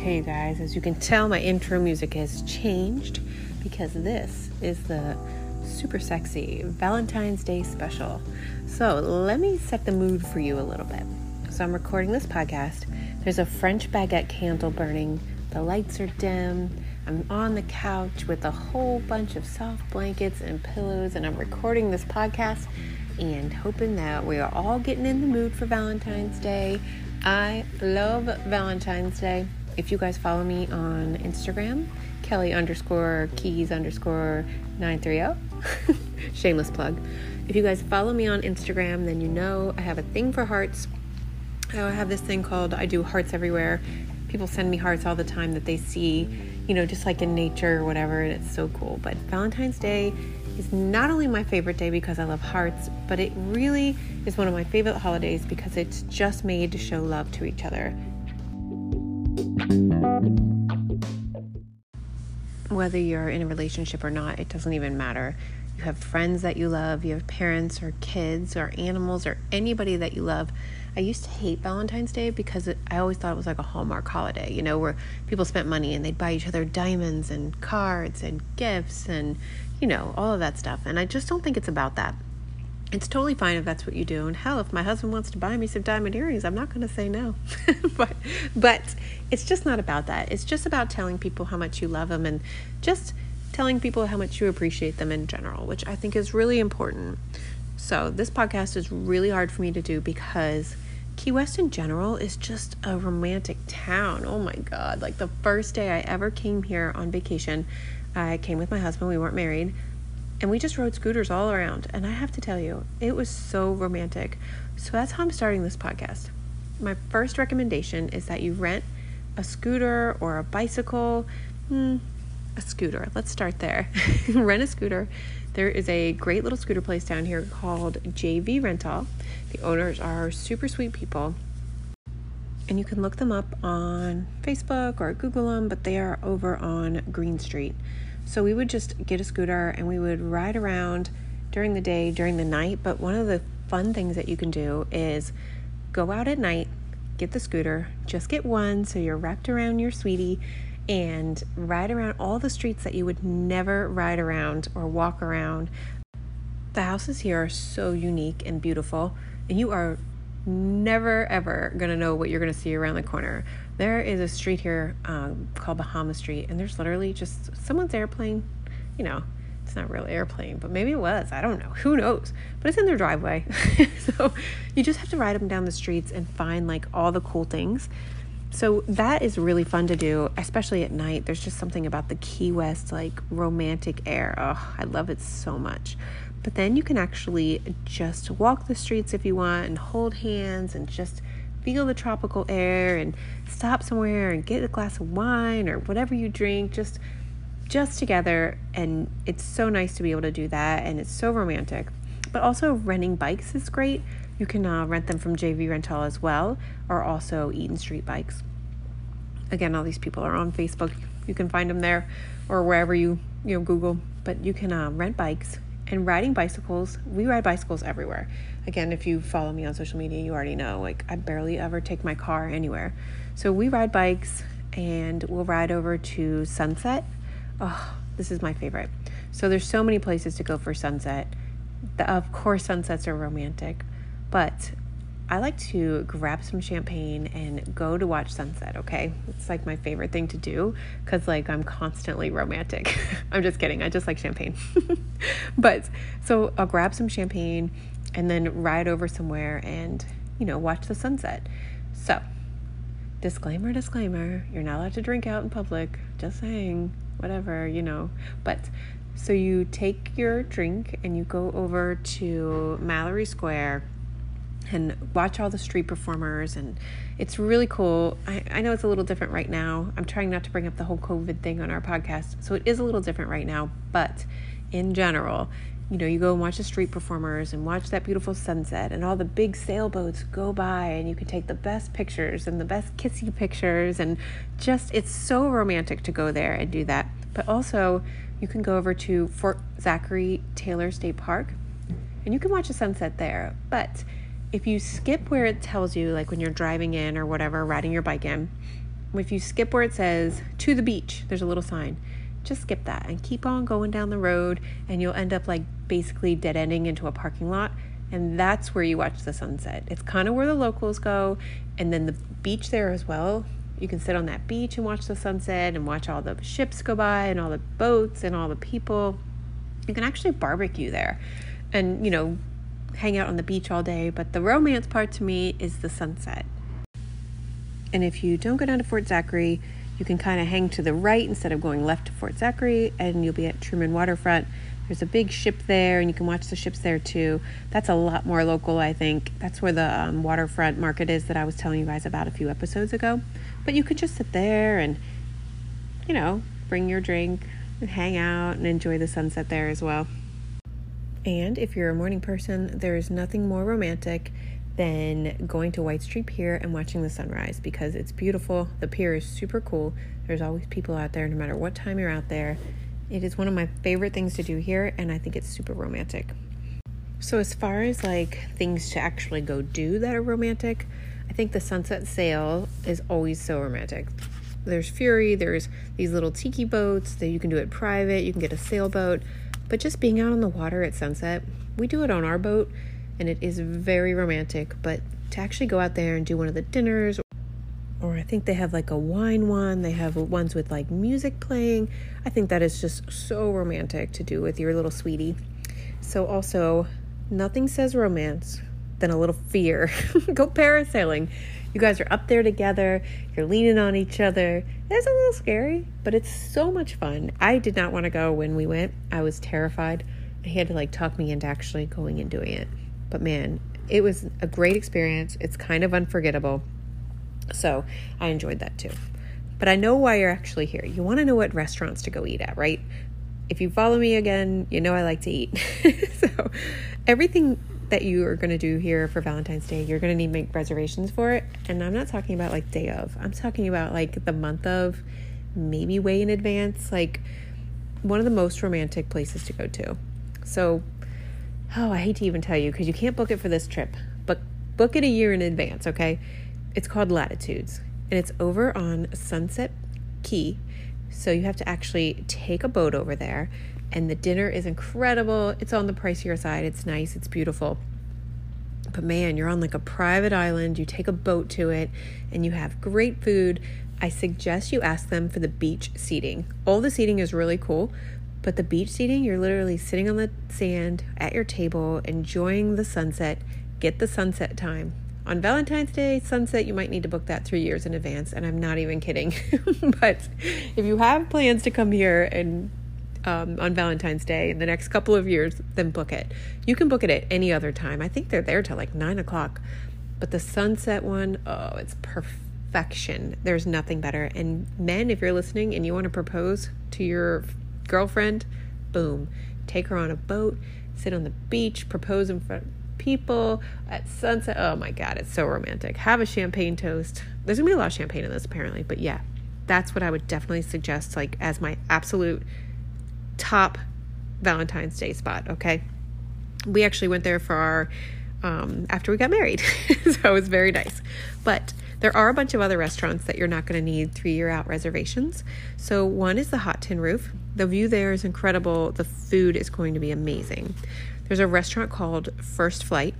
Okay, guys, as you can tell, my intro music has changed because this is the super sexy Valentine's Day special. So, let me set the mood for you a little bit. So, I'm recording this podcast. There's a French baguette candle burning, the lights are dim. I'm on the couch with a whole bunch of soft blankets and pillows, and I'm recording this podcast and hoping that we are all getting in the mood for Valentine's Day. I love Valentine's Day if you guys follow me on Instagram, Kelly underscore keys underscore 930, shameless plug. If you guys follow me on Instagram, then you know I have a thing for hearts. I have this thing called I do hearts everywhere. People send me hearts all the time that they see, you know, just like in nature or whatever, and it's so cool. But Valentine's Day is not only my favorite day because I love hearts, but it really is one of my favorite holidays because it's just made to show love to each other. Whether you're in a relationship or not, it doesn't even matter. You have friends that you love, you have parents or kids or animals or anybody that you love. I used to hate Valentine's Day because it, I always thought it was like a Hallmark holiday, you know, where people spent money and they'd buy each other diamonds and cards and gifts and, you know, all of that stuff. And I just don't think it's about that it's totally fine if that's what you do. And hell, if my husband wants to buy me some diamond earrings, I'm not going to say no. but, but it's just not about that. It's just about telling people how much you love them and just telling people how much you appreciate them in general, which I think is really important. So, this podcast is really hard for me to do because Key West in general is just a romantic town. Oh my God. Like the first day I ever came here on vacation, I came with my husband. We weren't married and we just rode scooters all around. And I have to tell you, it was so romantic. So that's how I'm starting this podcast. My first recommendation is that you rent a scooter or a bicycle. Hmm, a scooter. Let's start there. rent a scooter. There is a great little scooter place down here called JV Rental. The owners are super sweet people. And you can look them up on Facebook or Google them, but they are over on Green Street. So we would just get a scooter and we would ride around during the day, during the night. But one of the fun things that you can do is go out at night, get the scooter, just get one so you're wrapped around your sweetie and ride around all the streets that you would never ride around or walk around. The houses here are so unique and beautiful, and you are never ever gonna know what you're gonna see around the corner. There is a street here um, called Bahama Street, and there's literally just someone's airplane. You know, it's not real airplane, but maybe it was. I don't know. Who knows? But it's in their driveway, so you just have to ride them down the streets and find like all the cool things. So that is really fun to do, especially at night. There's just something about the Key West like romantic air. Oh, I love it so much. But then you can actually just walk the streets if you want and hold hands and just feel the tropical air and stop somewhere and get a glass of wine or whatever you drink just just together. And it's so nice to be able to do that and it's so romantic. But also renting bikes is great. You can uh, rent them from jv rental as well or also eaton street bikes. Again all these people are on facebook. You can find them there or wherever you you know google. But you can uh, rent bikes and riding bicycles, we ride bicycles everywhere. Again, if you follow me on social media, you already know like I barely ever take my car anywhere. So we ride bikes and we'll ride over to Sunset. Oh, this is my favorite. So there's so many places to go for sunset. The, of course, sunsets are romantic, but I like to grab some champagne and go to watch sunset, okay? It's like my favorite thing to do cuz like I'm constantly romantic. I'm just kidding. I just like champagne. but so I'll grab some champagne and then ride over somewhere and, you know, watch the sunset. So, disclaimer disclaimer, you're not allowed to drink out in public. Just saying, whatever, you know. But so you take your drink and you go over to Mallory Square and watch all the street performers and it's really cool I, I know it's a little different right now i'm trying not to bring up the whole covid thing on our podcast so it is a little different right now but in general you know you go and watch the street performers and watch that beautiful sunset and all the big sailboats go by and you can take the best pictures and the best kissy pictures and just it's so romantic to go there and do that but also you can go over to fort zachary taylor state park and you can watch the sunset there but if you skip where it tells you, like when you're driving in or whatever, riding your bike in, if you skip where it says to the beach, there's a little sign. Just skip that and keep on going down the road, and you'll end up like basically dead ending into a parking lot. And that's where you watch the sunset. It's kind of where the locals go, and then the beach there as well. You can sit on that beach and watch the sunset and watch all the ships go by and all the boats and all the people. You can actually barbecue there and, you know, hang out on the beach all day. But the romance part to me is the sunset. And if you don't go down to Fort Zachary, you can kind of hang to the right instead of going left to Fort Zachary, and you'll be at Truman Waterfront. There's a big ship there, and you can watch the ships there too. That's a lot more local, I think. That's where the um, waterfront market is that I was telling you guys about a few episodes ago. But you could just sit there and, you know, bring your drink and hang out and enjoy the sunset there as well. And if you're a morning person, there's nothing more romantic than going to White Street Pier and watching the sunrise because it's beautiful. The pier is super cool. There's always people out there no matter what time you're out there. It is one of my favorite things to do here, and I think it's super romantic. So, as far as like things to actually go do that are romantic, I think the sunset sail is always so romantic. There's Fury, there's these little tiki boats that you can do it private, you can get a sailboat, but just being out on the water at sunset, we do it on our boat and it is very romantic. But to actually go out there and do one of the dinners, or I think they have like a wine one, they have ones with like music playing. I think that is just so romantic to do with your little sweetie. So, also, nothing says romance than a little fear. go parasailing. You guys are up there together, you're leaning on each other. It's a little scary, but it's so much fun. I did not want to go when we went, I was terrified. He had to like talk me into actually going and doing it. But man, it was a great experience. It's kind of unforgettable. So I enjoyed that too. But I know why you're actually here. You want to know what restaurants to go eat at, right? If you follow me again, you know I like to eat. so everything that you are going to do here for Valentine's Day, you're going to need to make reservations for it. And I'm not talking about like day of, I'm talking about like the month of, maybe way in advance. Like one of the most romantic places to go to. So oh, I hate to even tell you because you can't book it for this trip, but book it a year in advance, okay? It's called Latitudes and it's over on Sunset Key. So you have to actually take a boat over there and the dinner is incredible. It's on the pricier side. It's nice, it's beautiful. But man, you're on like a private island. You take a boat to it and you have great food. I suggest you ask them for the beach seating. All the seating is really cool, but the beach seating, you're literally sitting on the sand at your table, enjoying the sunset. Get the sunset time. On Valentine's Day, sunset, you might need to book that three years in advance, and I'm not even kidding. but if you have plans to come here and um, on Valentine's Day in the next couple of years, then book it. You can book it at any other time. I think they're there till like nine o'clock. But the sunset one, oh, it's perfection. There's nothing better. And men, if you're listening and you want to propose to your girlfriend, boom, take her on a boat, sit on the beach, propose in front of people at sunset. Oh my God, it's so romantic. Have a champagne toast. There's gonna be a lot of champagne in this apparently, but yeah, that's what I would definitely suggest, like as my absolute top Valentine's Day spot. Okay, we actually went there for our um, after we got married, so it was very nice. But there are a bunch of other restaurants that you're not going to need three year out reservations. So, one is the Hot Tin Roof. The view there is incredible. The food is going to be amazing. There's a restaurant called First Flight.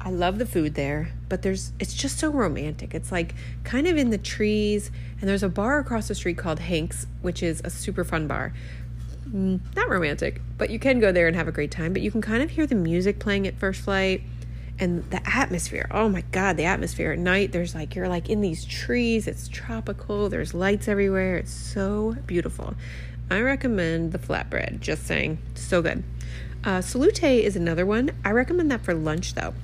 I love the food there, but there's it's just so romantic. It's like kind of in the trees, and there's a bar across the street called Hank's, which is a super fun bar. Mm, not romantic, but you can go there and have a great time. But you can kind of hear the music playing at First Flight and the atmosphere oh my god the atmosphere at night there's like you're like in these trees it's tropical there's lights everywhere it's so beautiful i recommend the flatbread just saying so good uh, salute is another one i recommend that for lunch though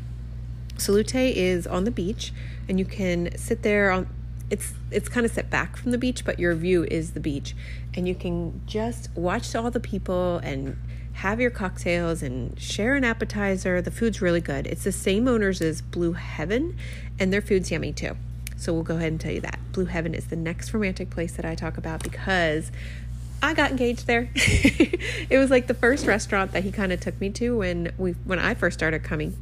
salute is on the beach and you can sit there on it's it's kind of set back from the beach but your view is the beach and you can just watch all the people and have your cocktails and share an appetizer. The food's really good. It's the same owners as Blue Heaven, and their food's yummy too. So we'll go ahead and tell you that. Blue Heaven is the next romantic place that I talk about because I got engaged there. it was like the first restaurant that he kind of took me to when we when I first started coming.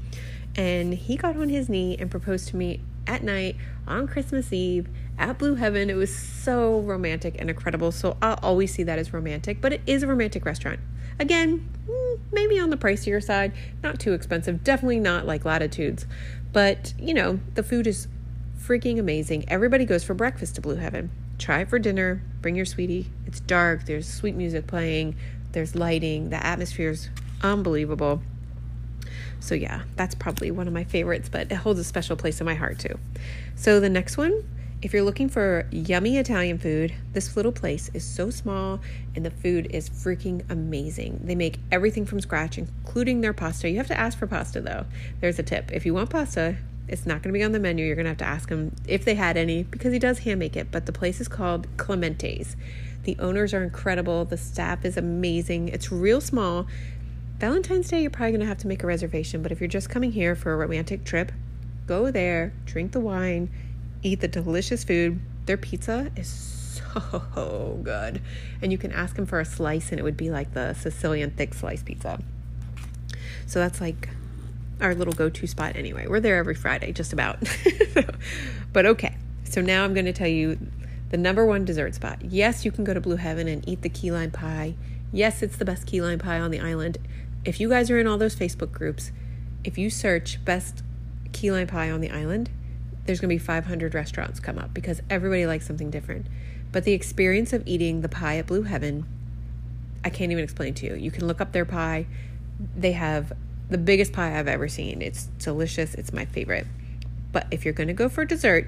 And he got on his knee and proposed to me at night on Christmas Eve at Blue Heaven. It was so romantic and incredible. So I'll always see that as romantic, but it is a romantic restaurant. Again, mm, maybe on the pricier side, not too expensive, definitely not like Latitudes, but you know, the food is freaking amazing. Everybody goes for breakfast to Blue Heaven. Try it for dinner, bring your sweetie. It's dark, there's sweet music playing, there's lighting, the atmosphere is unbelievable. So, yeah, that's probably one of my favorites, but it holds a special place in my heart too. So, the next one, if you're looking for yummy Italian food, this little place is so small and the food is freaking amazing. They make everything from scratch, including their pasta. You have to ask for pasta though. There's a tip. If you want pasta, it's not going to be on the menu. You're going to have to ask him if they had any because he does hand make it. But the place is called Clemente's. The owners are incredible. The staff is amazing. It's real small, Valentine's Day, you're probably going to have to make a reservation, but if you're just coming here for a romantic trip, go there, drink the wine, eat the delicious food. Their pizza is so good. And you can ask them for a slice, and it would be like the Sicilian thick slice pizza. So that's like our little go to spot anyway. We're there every Friday, just about. but okay, so now I'm going to tell you the number one dessert spot. Yes, you can go to Blue Heaven and eat the key lime pie. Yes, it's the best key lime pie on the island if you guys are in all those Facebook groups, if you search best key lime pie on the island, there's going to be 500 restaurants come up because everybody likes something different. But the experience of eating the pie at Blue Heaven, I can't even explain to you. You can look up their pie. They have the biggest pie I've ever seen. It's delicious. It's my favorite. But if you're going to go for dessert,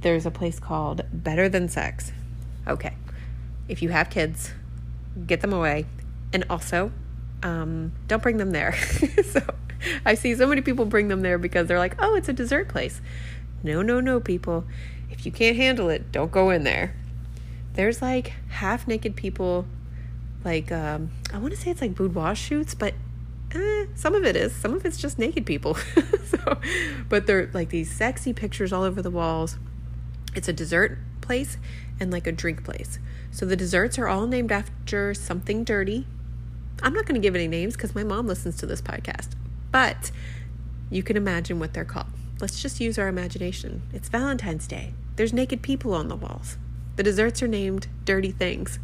there's a place called Better Than Sex. Okay. If you have kids, get them away. And also, um, don't bring them there. so I see so many people bring them there because they're like, oh, it's a dessert place. No, no, no, people. If you can't handle it, don't go in there. There's like half naked people, like, um, I want to say it's like boudoir shoots, but eh, some of it is. Some of it's just naked people. so, but they're like these sexy pictures all over the walls. It's a dessert place and like a drink place. So the desserts are all named after something dirty I'm not going to give any names because my mom listens to this podcast, but you can imagine what they're called. Let's just use our imagination. It's Valentine's Day. There's naked people on the walls. The desserts are named dirty things.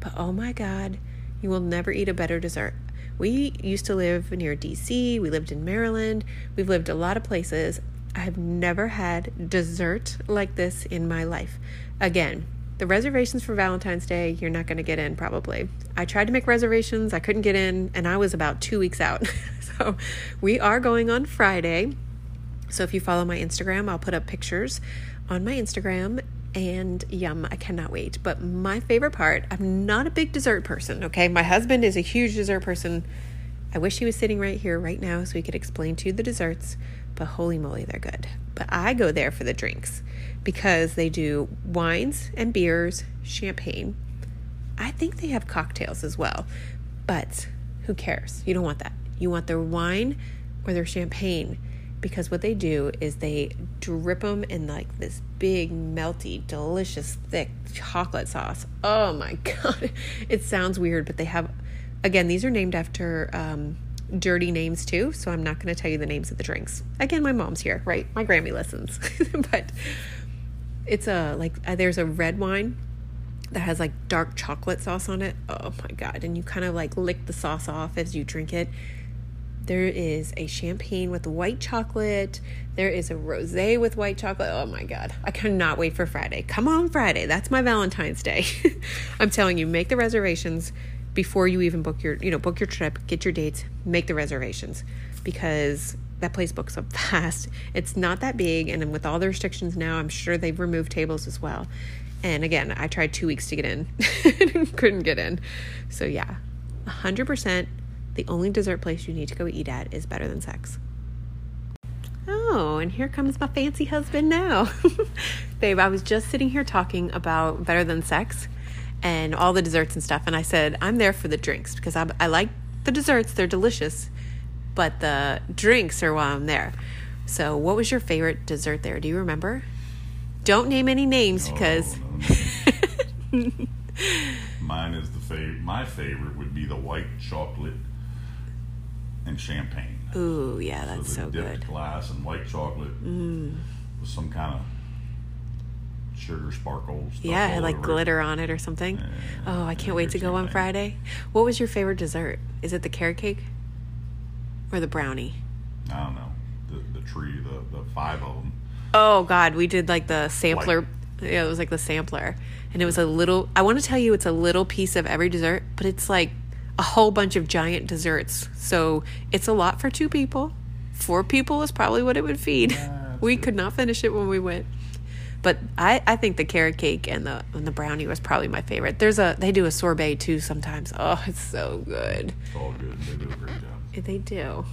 But oh my God, you will never eat a better dessert. We used to live near DC, we lived in Maryland, we've lived a lot of places. I have never had dessert like this in my life. Again, the reservations for Valentine's Day, you're not going to get in probably. I tried to make reservations, I couldn't get in, and I was about two weeks out. so we are going on Friday. So if you follow my Instagram, I'll put up pictures on my Instagram. And yum, I cannot wait. But my favorite part, I'm not a big dessert person, okay? My husband is a huge dessert person. I wish he was sitting right here right now so he could explain to you the desserts, but holy moly, they're good. But I go there for the drinks because they do wines and beers, champagne. I think they have cocktails as well, but who cares? You don't want that. You want their wine or their champagne because what they do is they drip them in like this big, melty, delicious, thick chocolate sauce. Oh my God. It sounds weird, but they have, again, these are named after um, dirty names too, so I'm not going to tell you the names of the drinks. Again, my mom's here, right? My Grammy listens. but it's a like uh, there's a red wine that has like dark chocolate sauce on it. Oh my god, and you kind of like lick the sauce off as you drink it. There is a champagne with white chocolate. There is a rosé with white chocolate. Oh my god. I cannot wait for Friday. Come on Friday. That's my Valentine's Day. I'm telling you, make the reservations before you even book your, you know, book your trip, get your dates, make the reservations because that place books up fast. It's not that big, and with all the restrictions now, I'm sure they've removed tables as well. And again, I tried two weeks to get in, couldn't get in. So yeah, 100%. The only dessert place you need to go eat at is better than sex. Oh, and here comes my fancy husband now. Babe, I was just sitting here talking about better than sex and all the desserts and stuff. And I said, I'm there for the drinks because I, I like the desserts, they're delicious but the drinks are while I'm there. So, what was your favorite dessert there? Do you remember? Don't name any names because. No. Mine is the favorite. My favorite would be the white chocolate and champagne. Ooh, yeah, that's so, so dipped good. glass and white chocolate Mm. with some kind of sugar sparkles. Yeah, it had like glitter on it or something. Yeah, oh, I can't wait to go on. Friday. What was your favorite dessert? Is it the carrot cake or the brownie? I don't know the the tree, the the five of them. Oh God, we did like the sampler. Yeah, it was like the sampler, and it was a little. I want to tell you, it's a little piece of every dessert, but it's like a whole bunch of giant desserts. So it's a lot for two people. Four people is probably what it would feed. that's we could not finish it when we went. But I, I think the carrot cake and the and the brownie was probably my favorite. There's a they do a sorbet too sometimes. Oh, it's so good. It's all good. They do a great job. They do.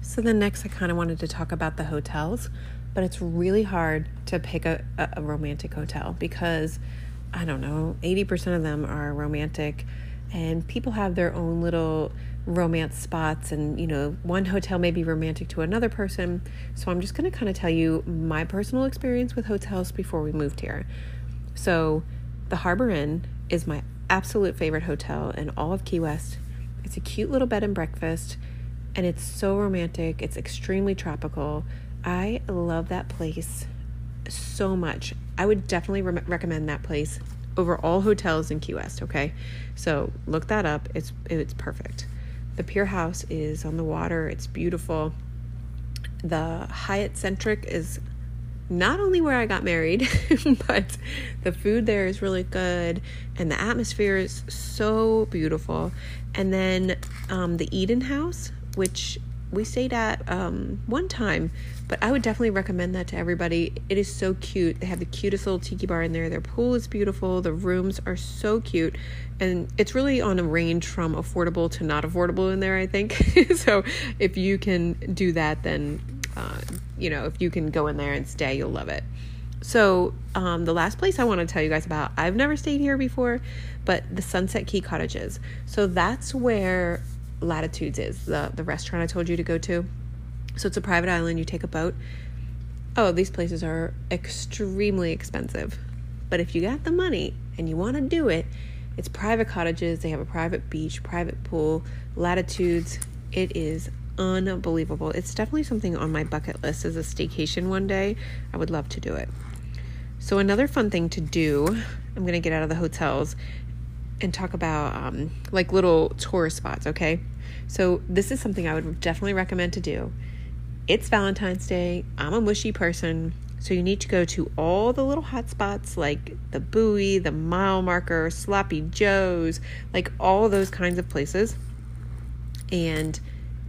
So then next, I kind of wanted to talk about the hotels, but it's really hard to pick a, a, a romantic hotel because I don't know, 80% of them are romantic and people have their own little romance spots and you know one hotel may be romantic to another person. So i'm just going to kind of tell you my personal experience with hotels before we moved here. So the harbor inn is my absolute favorite hotel in all of key west. It's a cute little bed and breakfast and it's so romantic. It's extremely tropical. I love that place so much. I would definitely re- recommend that place over all hotels in Key West. Okay, so look that up. It's it's perfect. The Pier House is on the water. It's beautiful. The Hyatt Centric is not only where I got married, but the food there is really good and the atmosphere is so beautiful. And then um, the Eden House, which we stayed at um, one time, but I would definitely recommend that to everybody. It is so cute. They have the cutest little tiki bar in there. Their pool is beautiful. The rooms are so cute. And it's really on a range from affordable to not affordable in there, I think. so if you can do that, then uh, you know, if you can go in there and stay, you'll love it. So, um, the last place I want to tell you guys about, I've never stayed here before, but the Sunset Key Cottages. So, that's where Latitudes is, the, the restaurant I told you to go to. So, it's a private island. You take a boat. Oh, these places are extremely expensive. But if you got the money and you want to do it, it's private cottages. They have a private beach, private pool, latitudes. It is unbelievable. It's definitely something on my bucket list as a staycation one day. I would love to do it. So, another fun thing to do, I'm going to get out of the hotels and talk about um, like little tourist spots, okay? So, this is something I would definitely recommend to do. It's Valentine's Day. I'm a mushy person. So, you need to go to all the little hot spots like the Buoy, the Mile Marker, Sloppy Joe's, like all those kinds of places. And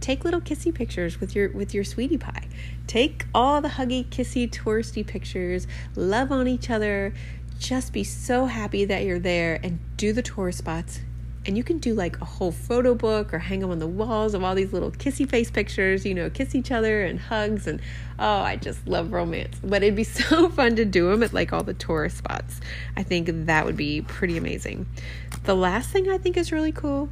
take little kissy pictures with your with your sweetie pie. Take all the huggy, kissy, touristy pictures. Love on each other. Just be so happy that you're there and do the tourist spots. And you can do like a whole photo book or hang them on the walls of all these little kissy face pictures, you know, kiss each other and hugs. And oh, I just love romance. But it'd be so fun to do them at like all the tourist spots. I think that would be pretty amazing. The last thing I think is really cool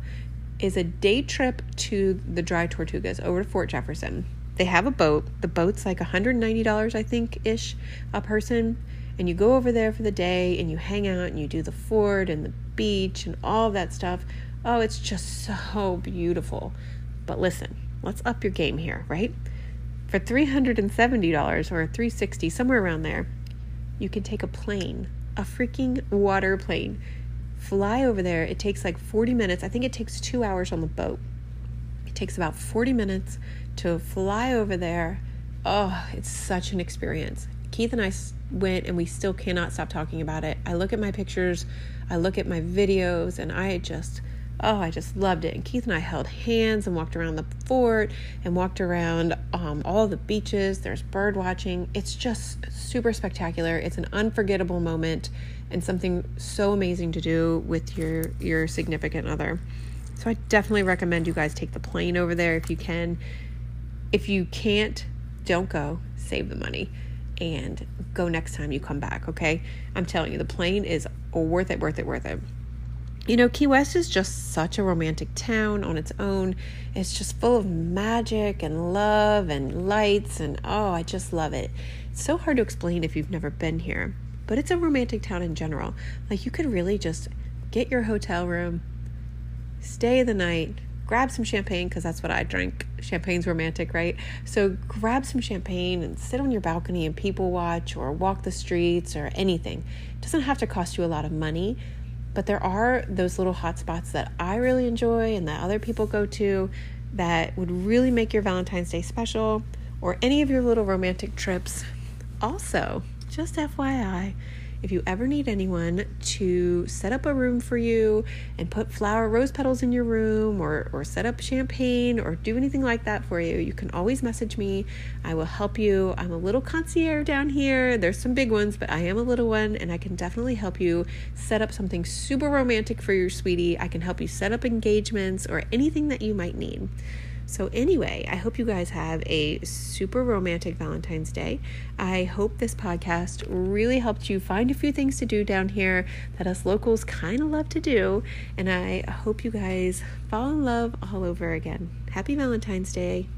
is a day trip to the Dry Tortugas over to Fort Jefferson. They have a boat. The boat's like $190, I think, ish a person. And you go over there for the day and you hang out and you do the fort and the beach and all that stuff. Oh, it's just so beautiful. But listen, let's up your game here, right? For $370 or 360, somewhere around there, you can take a plane, a freaking water plane fly over there. It takes like 40 minutes. I think it takes two hours on the boat. It takes about 40 minutes to fly over there. Oh, it's such an experience. Keith and I went and we still cannot stop talking about it. I look at my pictures, I look at my videos, and I just, oh, I just loved it. And Keith and I held hands and walked around the fort and walked around um, all the beaches. There's bird watching. It's just super spectacular. It's an unforgettable moment and something so amazing to do with your your significant other. So I definitely recommend you guys take the plane over there if you can. If you can't, don't go. Save the money and go next time you come back, okay? I'm telling you, the plane is worth it, worth it, worth it. You know, Key West is just such a romantic town on its own. It's just full of magic and love and lights, and oh, I just love it. It's so hard to explain if you've never been here, but it's a romantic town in general. Like, you could really just get your hotel room, stay the night, grab some champagne, because that's what I drink champagne's romantic, right? So grab some champagne and sit on your balcony and people watch or walk the streets or anything. It doesn't have to cost you a lot of money, but there are those little hot spots that I really enjoy and that other people go to that would really make your Valentine's Day special or any of your little romantic trips. Also, just FYI, if you ever need anyone to set up a room for you and put flower rose petals in your room or, or set up champagne or do anything like that for you, you can always message me. I will help you. I'm a little concierge down here. There's some big ones, but I am a little one and I can definitely help you set up something super romantic for your sweetie. I can help you set up engagements or anything that you might need. So, anyway, I hope you guys have a super romantic Valentine's Day. I hope this podcast really helped you find a few things to do down here that us locals kind of love to do. And I hope you guys fall in love all over again. Happy Valentine's Day.